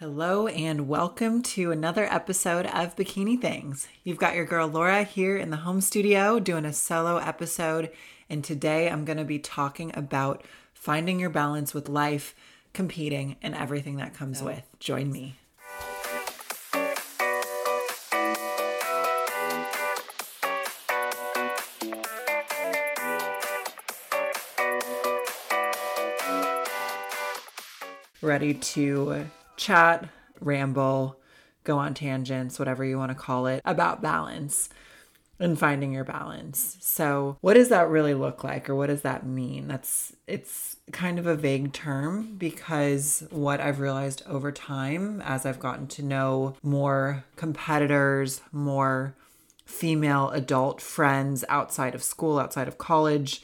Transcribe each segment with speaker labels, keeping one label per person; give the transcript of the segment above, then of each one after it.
Speaker 1: Hello, and welcome to another episode of Bikini Things. You've got your girl Laura here in the home studio doing a solo episode, and today I'm going to be talking about finding your balance with life, competing, and everything that comes with. Join me. Ready to chat, ramble, go on tangents, whatever you want to call it, about balance and finding your balance. So, what does that really look like or what does that mean? That's it's kind of a vague term because what I've realized over time as I've gotten to know more competitors, more female adult friends outside of school, outside of college,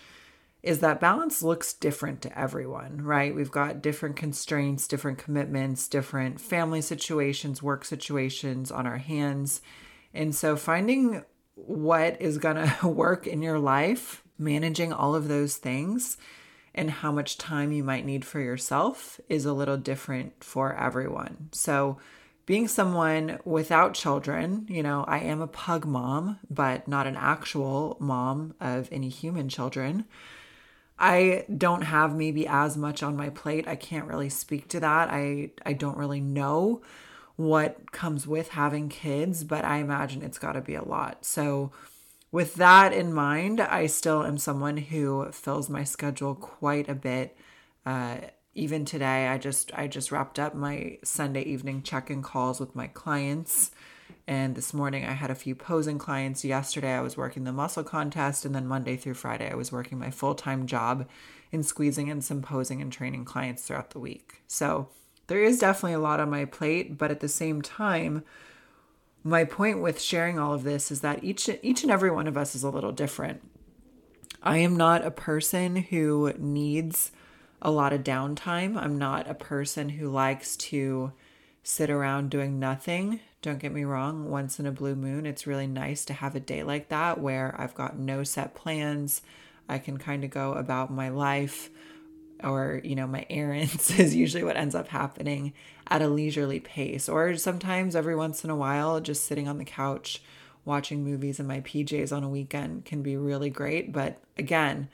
Speaker 1: is that balance looks different to everyone, right? We've got different constraints, different commitments, different family situations, work situations on our hands. And so finding what is going to work in your life, managing all of those things, and how much time you might need for yourself is a little different for everyone. So, being someone without children, you know, I am a pug mom, but not an actual mom of any human children. I don't have maybe as much on my plate. I can't really speak to that. I I don't really know what comes with having kids, but I imagine it's got to be a lot. So with that in mind, I still am someone who fills my schedule quite a bit. Uh, even today, I just I just wrapped up my Sunday evening check-in calls with my clients. And this morning I had a few posing clients. Yesterday I was working the muscle contest. And then Monday through Friday I was working my full time job in squeezing in some posing and training clients throughout the week. So there is definitely a lot on my plate. But at the same time, my point with sharing all of this is that each each and every one of us is a little different. I am not a person who needs a lot of downtime. I'm not a person who likes to sit around doing nothing. Don't get me wrong, once in a blue moon, it's really nice to have a day like that where I've got no set plans. I can kind of go about my life or, you know, my errands is usually what ends up happening at a leisurely pace. Or sometimes every once in a while, just sitting on the couch watching movies in my PJs on a weekend can be really great. But again,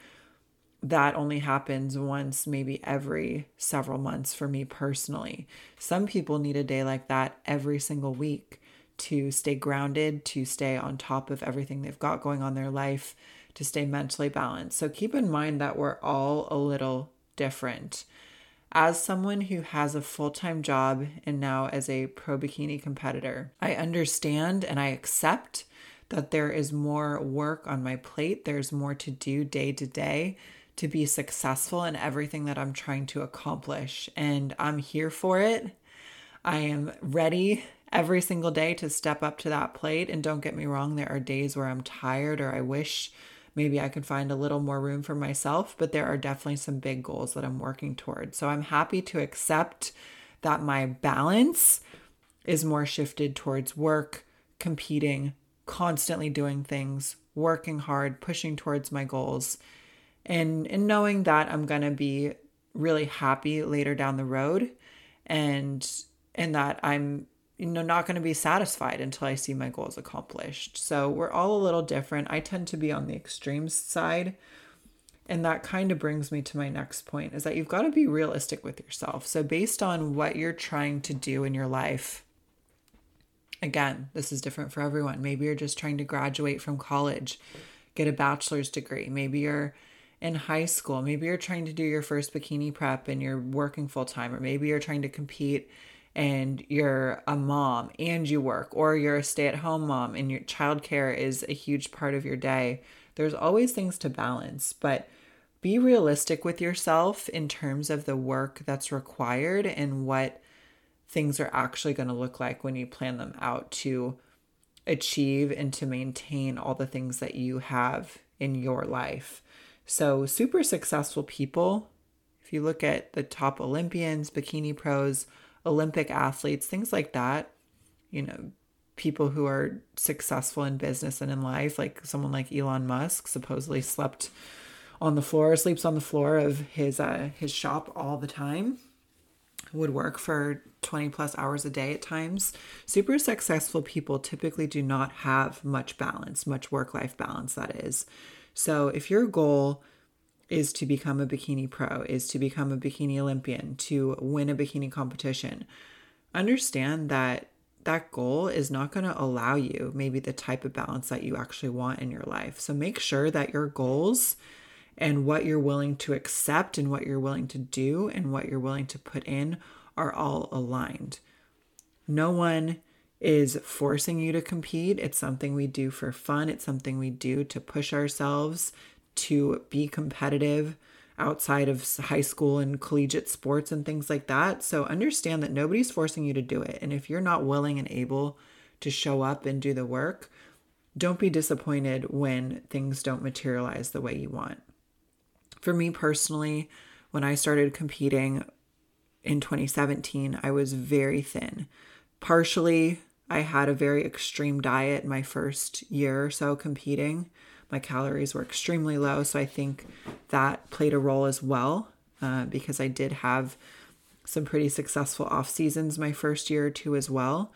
Speaker 1: that only happens once, maybe every several months for me personally. Some people need a day like that every single week to stay grounded, to stay on top of everything they've got going on their life, to stay mentally balanced. So keep in mind that we're all a little different. As someone who has a full time job and now as a pro bikini competitor, I understand and I accept that there is more work on my plate. There's more to do day to day to be successful in everything that I'm trying to accomplish. And I'm here for it. I am ready every single day to step up to that plate. And don't get me wrong, there are days where I'm tired or I wish maybe I could find a little more room for myself, but there are definitely some big goals that I'm working toward. So I'm happy to accept that my balance is more shifted towards work, competing, constantly doing things, working hard, pushing towards my goals and and knowing that I'm going to be really happy later down the road and and that I'm you know not going to be satisfied until I see my goals accomplished. So we're all a little different. I tend to be on the extreme side. And that kind of brings me to my next point is that you've got to be realistic with yourself. So based on what you're trying to do in your life, again, this is different for everyone. Maybe you're just trying to graduate from college, get a bachelor's degree. Maybe you're in high school. Maybe you're trying to do your first bikini prep and you're working full time, or maybe you're trying to compete and you're a mom and you work, or you're a stay at home mom and your childcare is a huge part of your day. There's always things to balance, but be realistic with yourself in terms of the work that's required and what things are actually going to look like when you plan them out to achieve and to maintain all the things that you have in your life. So, super successful people, if you look at the top Olympians, bikini pros, Olympic athletes, things like that, you know, people who are successful in business and in life, like someone like Elon Musk, supposedly slept on the floor, sleeps on the floor of his uh, his shop all the time. would work for 20 plus hours a day at times. Super successful people typically do not have much balance, much work life balance, that is. So if your goal is to become a bikini pro, is to become a bikini Olympian, to win a bikini competition, understand that that goal is not going to allow you maybe the type of balance that you actually want in your life. So make sure that your goals and what you're willing to accept and what you're willing to do and what you're willing to put in are all aligned. No one is forcing you to compete. It's something we do for fun, it's something we do to push ourselves to be competitive outside of high school and collegiate sports and things like that. So understand that nobody's forcing you to do it. And if you're not willing and able to show up and do the work, don't be disappointed when things don't materialize the way you want. For me personally, when I started competing in 2017, I was very thin. Partially, I had a very extreme diet my first year or so competing. My calories were extremely low, so I think that played a role as well uh, because I did have some pretty successful off seasons my first year or two as well.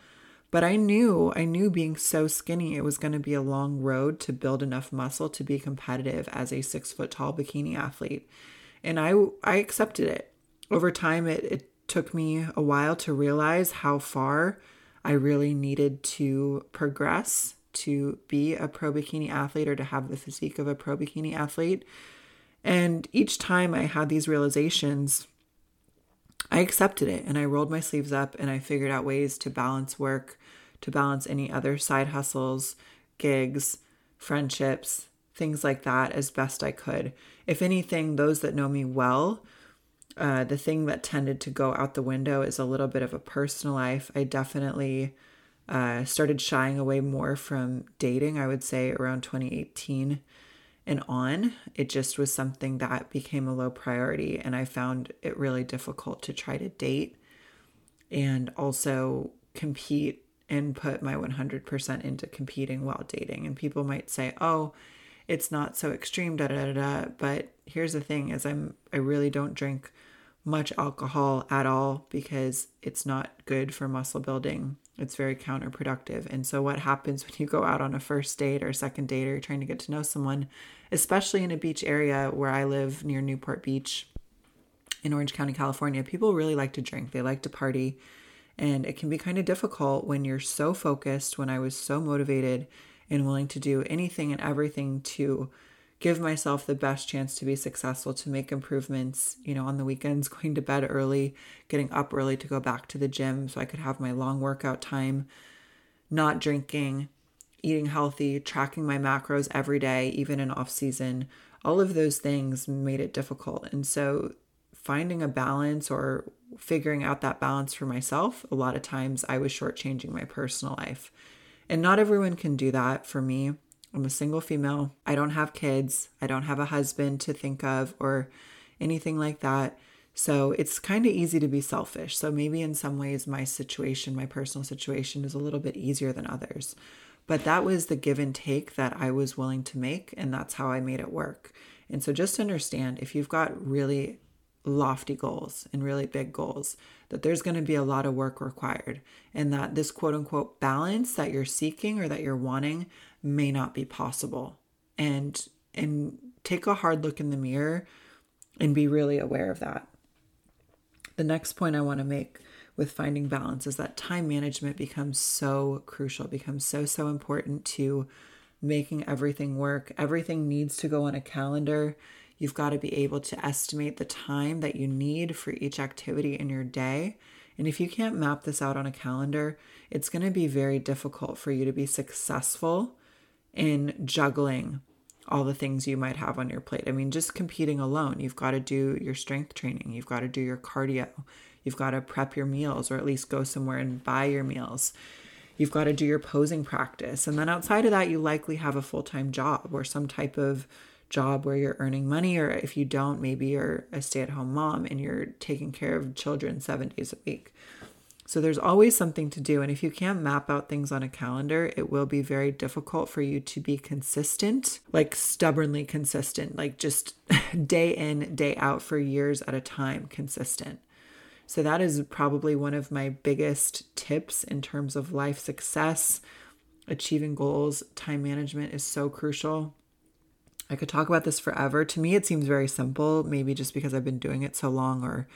Speaker 1: But I knew, I knew being so skinny, it was going to be a long road to build enough muscle to be competitive as a six foot tall bikini athlete. And I, I accepted it. Over time, it, it took me a while to realize how far I really needed to progress to be a pro bikini athlete or to have the physique of a pro bikini athlete. And each time I had these realizations, I accepted it and I rolled my sleeves up and I figured out ways to balance work, to balance any other side hustles, gigs, friendships, things like that as best I could. If anything, those that know me well, uh, the thing that tended to go out the window is a little bit of a personal life. I definitely uh, started shying away more from dating, I would say around 2018 and on. It just was something that became a low priority, and I found it really difficult to try to date and also compete and put my 100% into competing while dating. And people might say, oh, it's not so extreme, da da da da. But here's the thing: is I'm I really don't drink much alcohol at all because it's not good for muscle building. It's very counterproductive. And so, what happens when you go out on a first date or second date or you're trying to get to know someone, especially in a beach area where I live near Newport Beach in Orange County, California? People really like to drink, they like to party. And it can be kind of difficult when you're so focused, when I was so motivated and willing to do anything and everything to give myself the best chance to be successful, to make improvements, you know, on the weekends, going to bed early, getting up early to go back to the gym so I could have my long workout time, not drinking, eating healthy, tracking my macros every day, even in off season. All of those things made it difficult. And so finding a balance or figuring out that balance for myself, a lot of times I was shortchanging my personal life. And not everyone can do that for me. I'm a single female. I don't have kids. I don't have a husband to think of or anything like that. So it's kind of easy to be selfish. So maybe in some ways, my situation, my personal situation, is a little bit easier than others. But that was the give and take that I was willing to make. And that's how I made it work. And so just understand if you've got really lofty goals and really big goals, that there's going to be a lot of work required. And that this quote unquote balance that you're seeking or that you're wanting may not be possible. And and take a hard look in the mirror and be really aware of that. The next point i want to make with finding balance is that time management becomes so crucial becomes so so important to making everything work. Everything needs to go on a calendar. You've got to be able to estimate the time that you need for each activity in your day. And if you can't map this out on a calendar it's going to be very difficult for you to be successful in juggling all the things you might have on your plate. I mean, just competing alone, you've got to do your strength training, you've got to do your cardio, you've got to prep your meals or at least go somewhere and buy your meals. You've got to do your posing practice. And then outside of that, you likely have a full time job or some type of job where you're earning money. Or if you don't, maybe you're a stay at home mom and you're taking care of children seven days a week. So there's always something to do. And if you can't map out things on a calendar, it will be very difficult for you to be consistent, like stubbornly consistent, like just day in, day out for years at a time, consistent. So, that is probably one of my biggest tips in terms of life success. Achieving goals, time management is so crucial. I could talk about this forever. To me, it seems very simple, maybe just because I've been doing it so long or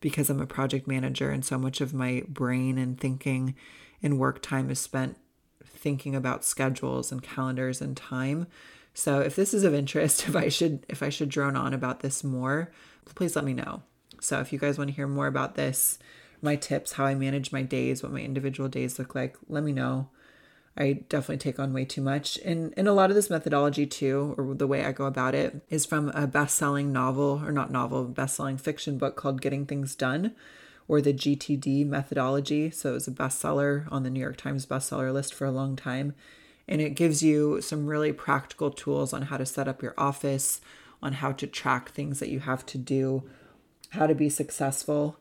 Speaker 1: because I'm a project manager and so much of my brain and thinking and work time is spent thinking about schedules and calendars and time. So if this is of interest, if I should if I should drone on about this more, please let me know. So if you guys want to hear more about this, my tips, how I manage my days, what my individual days look like, let me know. I definitely take on way too much. And and a lot of this methodology too, or the way I go about it, is from a best-selling novel, or not novel, best-selling fiction book called Getting Things Done, or the GTD methodology. So it was a bestseller on the New York Times bestseller list for a long time. And it gives you some really practical tools on how to set up your office, on how to track things that you have to do, how to be successful.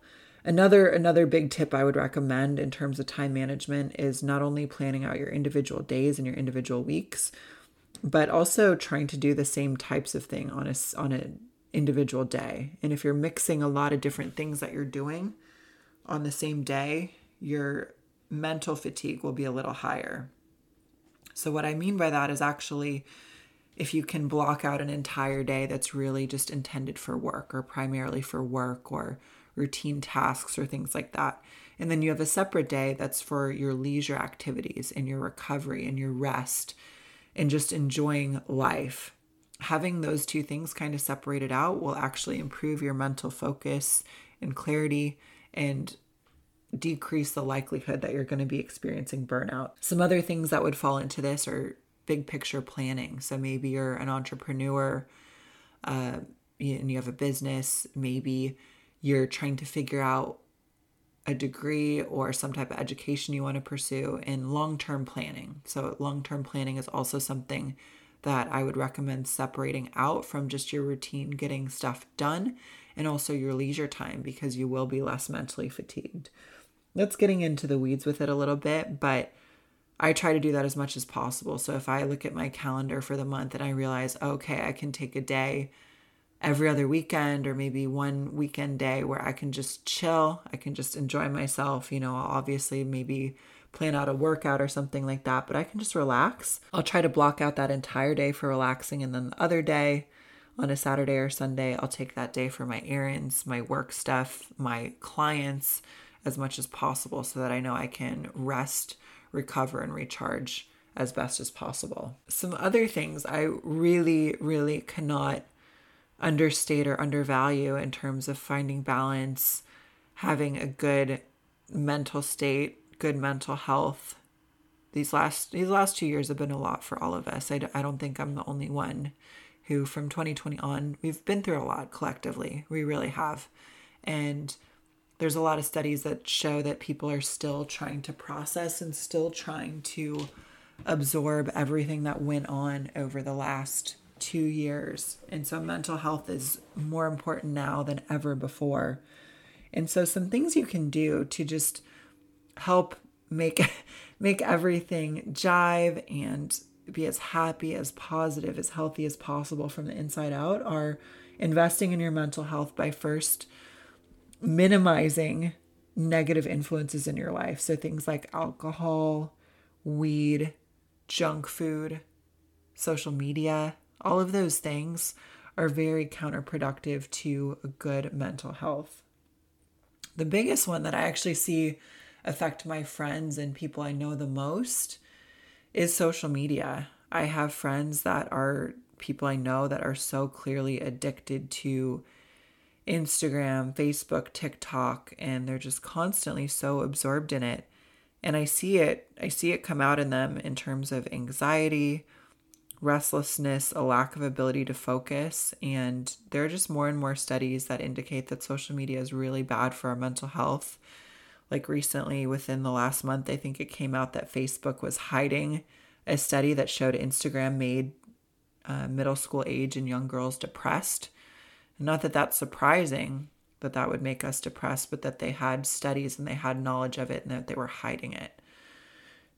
Speaker 1: Another another big tip I would recommend in terms of time management is not only planning out your individual days and your individual weeks, but also trying to do the same types of thing on a on an individual day. And if you're mixing a lot of different things that you're doing on the same day, your mental fatigue will be a little higher. So what I mean by that is actually if you can block out an entire day that's really just intended for work or primarily for work or routine tasks or things like that. And then you have a separate day that's for your leisure activities and your recovery and your rest and just enjoying life. Having those two things kind of separated out will actually improve your mental focus and clarity and decrease the likelihood that you're going to be experiencing burnout. Some other things that would fall into this are big picture planning. So maybe you're an entrepreneur uh, and you have a business, maybe you're trying to figure out a degree or some type of education you want to pursue in long term planning. So, long term planning is also something that I would recommend separating out from just your routine getting stuff done and also your leisure time because you will be less mentally fatigued. That's getting into the weeds with it a little bit, but I try to do that as much as possible. So, if I look at my calendar for the month and I realize, okay, I can take a day every other weekend or maybe one weekend day where I can just chill. I can just enjoy myself. You know, obviously, maybe plan out a workout or something like that, but I can just relax. I'll try to block out that entire day for relaxing. And then the other day, on a Saturday or Sunday, I'll take that day for my errands, my work stuff, my clients as much as possible so that I know I can rest, recover, and recharge as best as possible. Some other things I really, really cannot understate or undervalue in terms of finding balance, having a good mental state, good mental health. These last these last 2 years have been a lot for all of us. I, I don't think I'm the only one who from 2020 on, we've been through a lot collectively. We really have. And there's a lot of studies that show that people are still trying to process and still trying to absorb everything that went on over the last two years. And so mental health is more important now than ever before. And so some things you can do to just help make make everything jive and be as happy as positive as healthy as possible from the inside out are investing in your mental health by first minimizing negative influences in your life so things like alcohol weed junk food social media all of those things are very counterproductive to good mental health. The biggest one that I actually see affect my friends and people I know the most is social media. I have friends that are people I know that are so clearly addicted to Instagram, Facebook, TikTok, and they're just constantly so absorbed in it. And I see it, I see it come out in them in terms of anxiety, restlessness, a lack of ability to focus. And there are just more and more studies that indicate that social media is really bad for our mental health. Like recently, within the last month, I think it came out that Facebook was hiding a study that showed Instagram made uh, middle school age and young girls depressed. Not that that's surprising that that would make us depressed, but that they had studies and they had knowledge of it and that they were hiding it.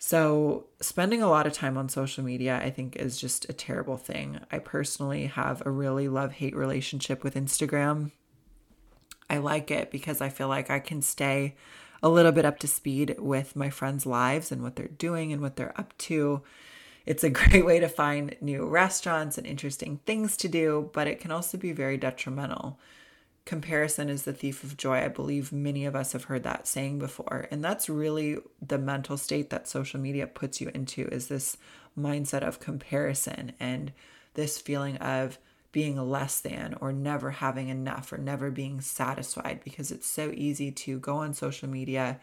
Speaker 1: So, spending a lot of time on social media, I think, is just a terrible thing. I personally have a really love hate relationship with Instagram. I like it because I feel like I can stay a little bit up to speed with my friends' lives and what they're doing and what they're up to. It's a great way to find new restaurants and interesting things to do, but it can also be very detrimental. Comparison is the thief of joy. I believe many of us have heard that saying before. And that's really the mental state that social media puts you into is this mindset of comparison and this feeling of being less than or never having enough or never being satisfied because it's so easy to go on social media,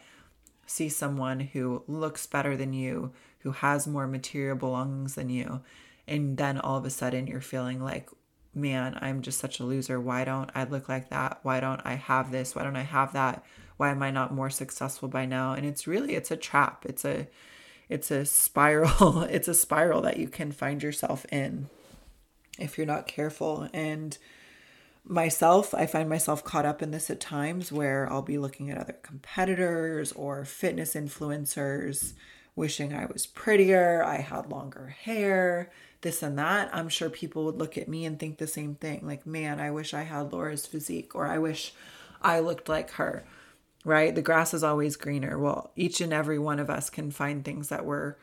Speaker 1: see someone who looks better than you, who has more material belongings than you, and then all of a sudden you're feeling like, man, I'm just such a loser. Why don't I look like that? Why don't I have this? Why don't I have that? Why am I not more successful by now? And it's really it's a trap. It's a it's a spiral. it's a spiral that you can find yourself in if you're not careful. And myself, I find myself caught up in this at times where I'll be looking at other competitors or fitness influencers, wishing I was prettier, I had longer hair, this and that. I'm sure people would look at me and think the same thing like, man, I wish I had Laura's physique, or I wish I looked like her, right? The grass is always greener. Well, each and every one of us can find things that we're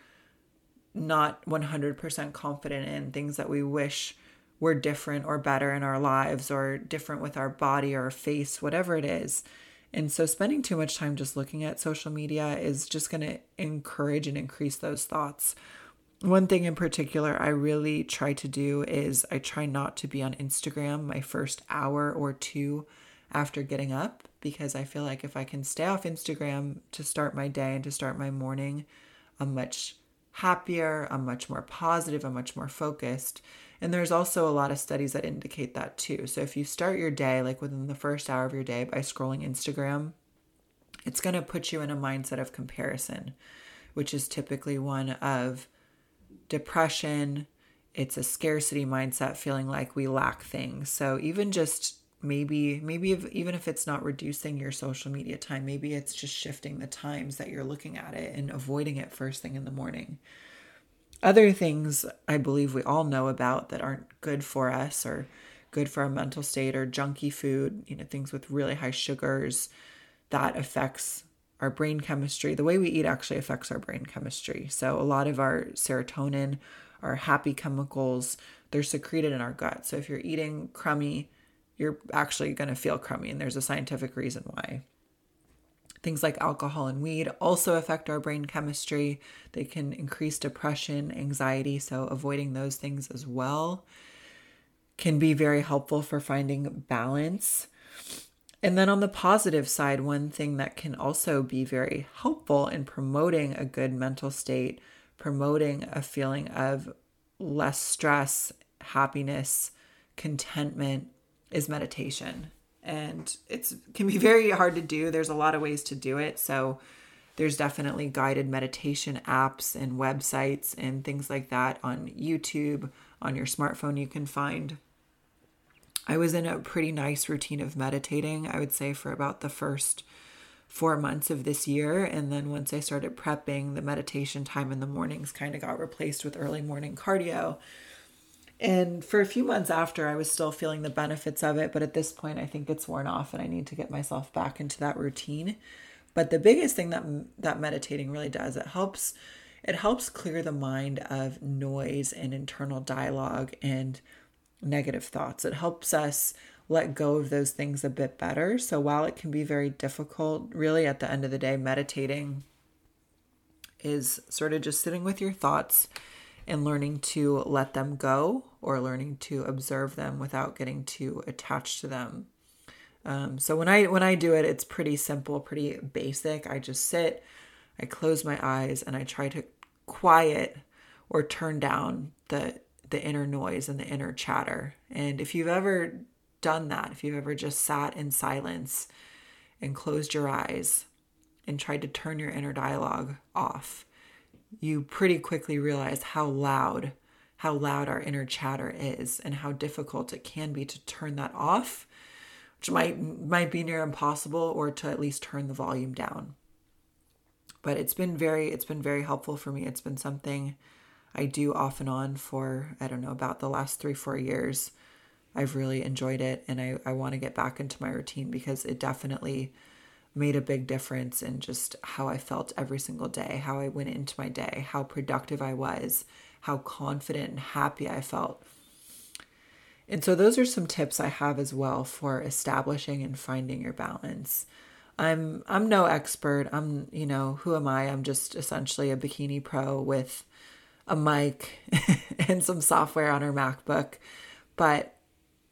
Speaker 1: not 100% confident in, things that we wish we're different or better in our lives or different with our body or face, whatever it is. And so, spending too much time just looking at social media is just going to encourage and increase those thoughts. One thing in particular I really try to do is I try not to be on Instagram my first hour or two after getting up because I feel like if I can stay off Instagram to start my day and to start my morning, I'm much happier, I'm much more positive, I'm much more focused. And there's also a lot of studies that indicate that too. So if you start your day, like within the first hour of your day, by scrolling Instagram, it's going to put you in a mindset of comparison, which is typically one of depression. It's a scarcity mindset, feeling like we lack things. So even just maybe maybe if, even if it's not reducing your social media time maybe it's just shifting the times that you're looking at it and avoiding it first thing in the morning other things I believe we all know about that aren't good for us or good for our mental state or junky food, you know, things with really high sugars that affects our brain chemistry. The way we eat actually affects our brain chemistry. So a lot of our serotonin, our happy chemicals, they're secreted in our gut. So if you're eating crummy, you're actually going to feel crummy and there's a scientific reason why. Things like alcohol and weed also affect our brain chemistry. They can increase depression, anxiety, so avoiding those things as well can be very helpful for finding balance. And then on the positive side, one thing that can also be very helpful in promoting a good mental state, promoting a feeling of less stress, happiness, contentment is meditation and it's can be very hard to do. There's a lot of ways to do it. So there's definitely guided meditation apps and websites and things like that on YouTube, on your smartphone you can find. I was in a pretty nice routine of meditating, I would say for about the first 4 months of this year and then once I started prepping, the meditation time in the mornings kind of got replaced with early morning cardio and for a few months after, I was still feeling the benefits of it. But at this point, I think it's worn off and I need to get myself back into that routine. But the biggest thing that, that meditating really does, it helps it helps clear the mind of noise and internal dialogue and negative thoughts. It helps us let go of those things a bit better. So while it can be very difficult, really at the end of the day, meditating is sort of just sitting with your thoughts and learning to let them go or learning to observe them without getting too attached to them. Um, so when I when I do it, it's pretty simple, pretty basic. I just sit, I close my eyes, and I try to quiet or turn down the the inner noise and the inner chatter. And if you've ever done that, if you've ever just sat in silence and closed your eyes and tried to turn your inner dialogue off, you pretty quickly realize how loud how loud our inner chatter is and how difficult it can be to turn that off which might might be near impossible or to at least turn the volume down but it's been very it's been very helpful for me it's been something i do off and on for i don't know about the last three four years I've really enjoyed it and I, I want to get back into my routine because it definitely made a big difference in just how I felt every single day, how I went into my day, how productive I was, how confident and happy I felt. And so those are some tips I have as well for establishing and finding your balance. I'm I'm no expert. I'm, you know, who am I? I'm just essentially a bikini pro with a mic and some software on her MacBook. But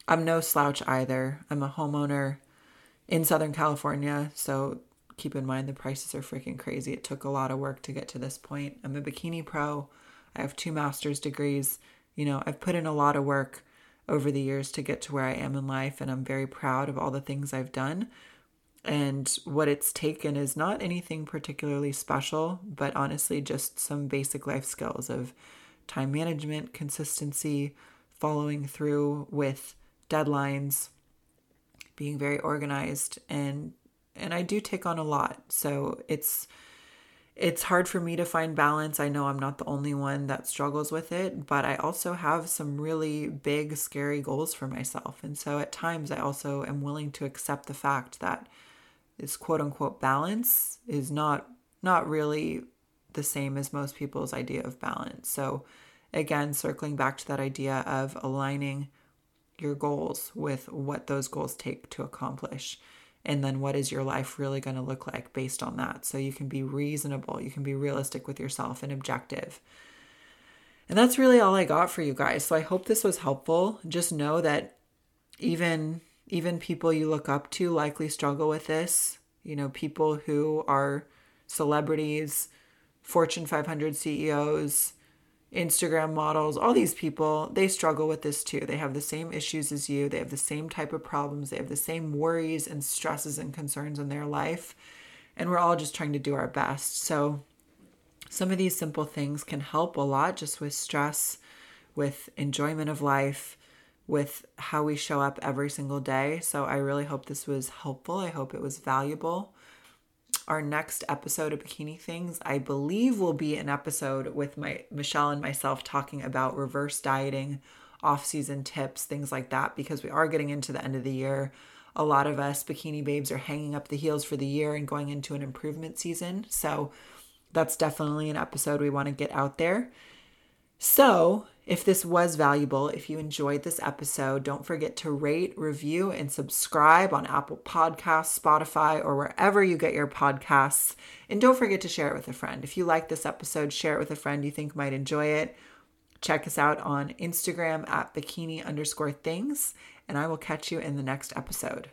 Speaker 1: I'm no slouch either. I'm a homeowner in Southern California. So keep in mind the prices are freaking crazy. It took a lot of work to get to this point. I'm a bikini pro. I have two master's degrees. You know, I've put in a lot of work over the years to get to where I am in life, and I'm very proud of all the things I've done. And what it's taken is not anything particularly special, but honestly, just some basic life skills of time management, consistency, following through with deadlines, being very organized and and I do take on a lot. So it's it's hard for me to find balance. I know I'm not the only one that struggles with it, but I also have some really big scary goals for myself. And so at times I also am willing to accept the fact that this quote unquote balance is not not really the same as most people's idea of balance. So again, circling back to that idea of aligning your goals with what those goals take to accomplish. And then what is your life really going to look like based on that? So you can be reasonable, you can be realistic with yourself and objective. And that's really all I got for you guys. So I hope this was helpful. Just know that even even people you look up to likely struggle with this. You know, people who are celebrities, Fortune 500 CEOs, Instagram models, all these people, they struggle with this too. They have the same issues as you. They have the same type of problems. They have the same worries and stresses and concerns in their life. And we're all just trying to do our best. So, some of these simple things can help a lot just with stress, with enjoyment of life, with how we show up every single day. So, I really hope this was helpful. I hope it was valuable our next episode of Bikini Things, I believe, will be an episode with my Michelle and myself talking about reverse dieting, off-season tips, things like that, because we are getting into the end of the year. A lot of us bikini babes are hanging up the heels for the year and going into an improvement season. So that's definitely an episode we want to get out there. So, if this was valuable, if you enjoyed this episode, don't forget to rate, review, and subscribe on Apple Podcasts, Spotify, or wherever you get your podcasts. And don't forget to share it with a friend. If you like this episode, share it with a friend you think might enjoy it. Check us out on Instagram at bikini underscore things, and I will catch you in the next episode.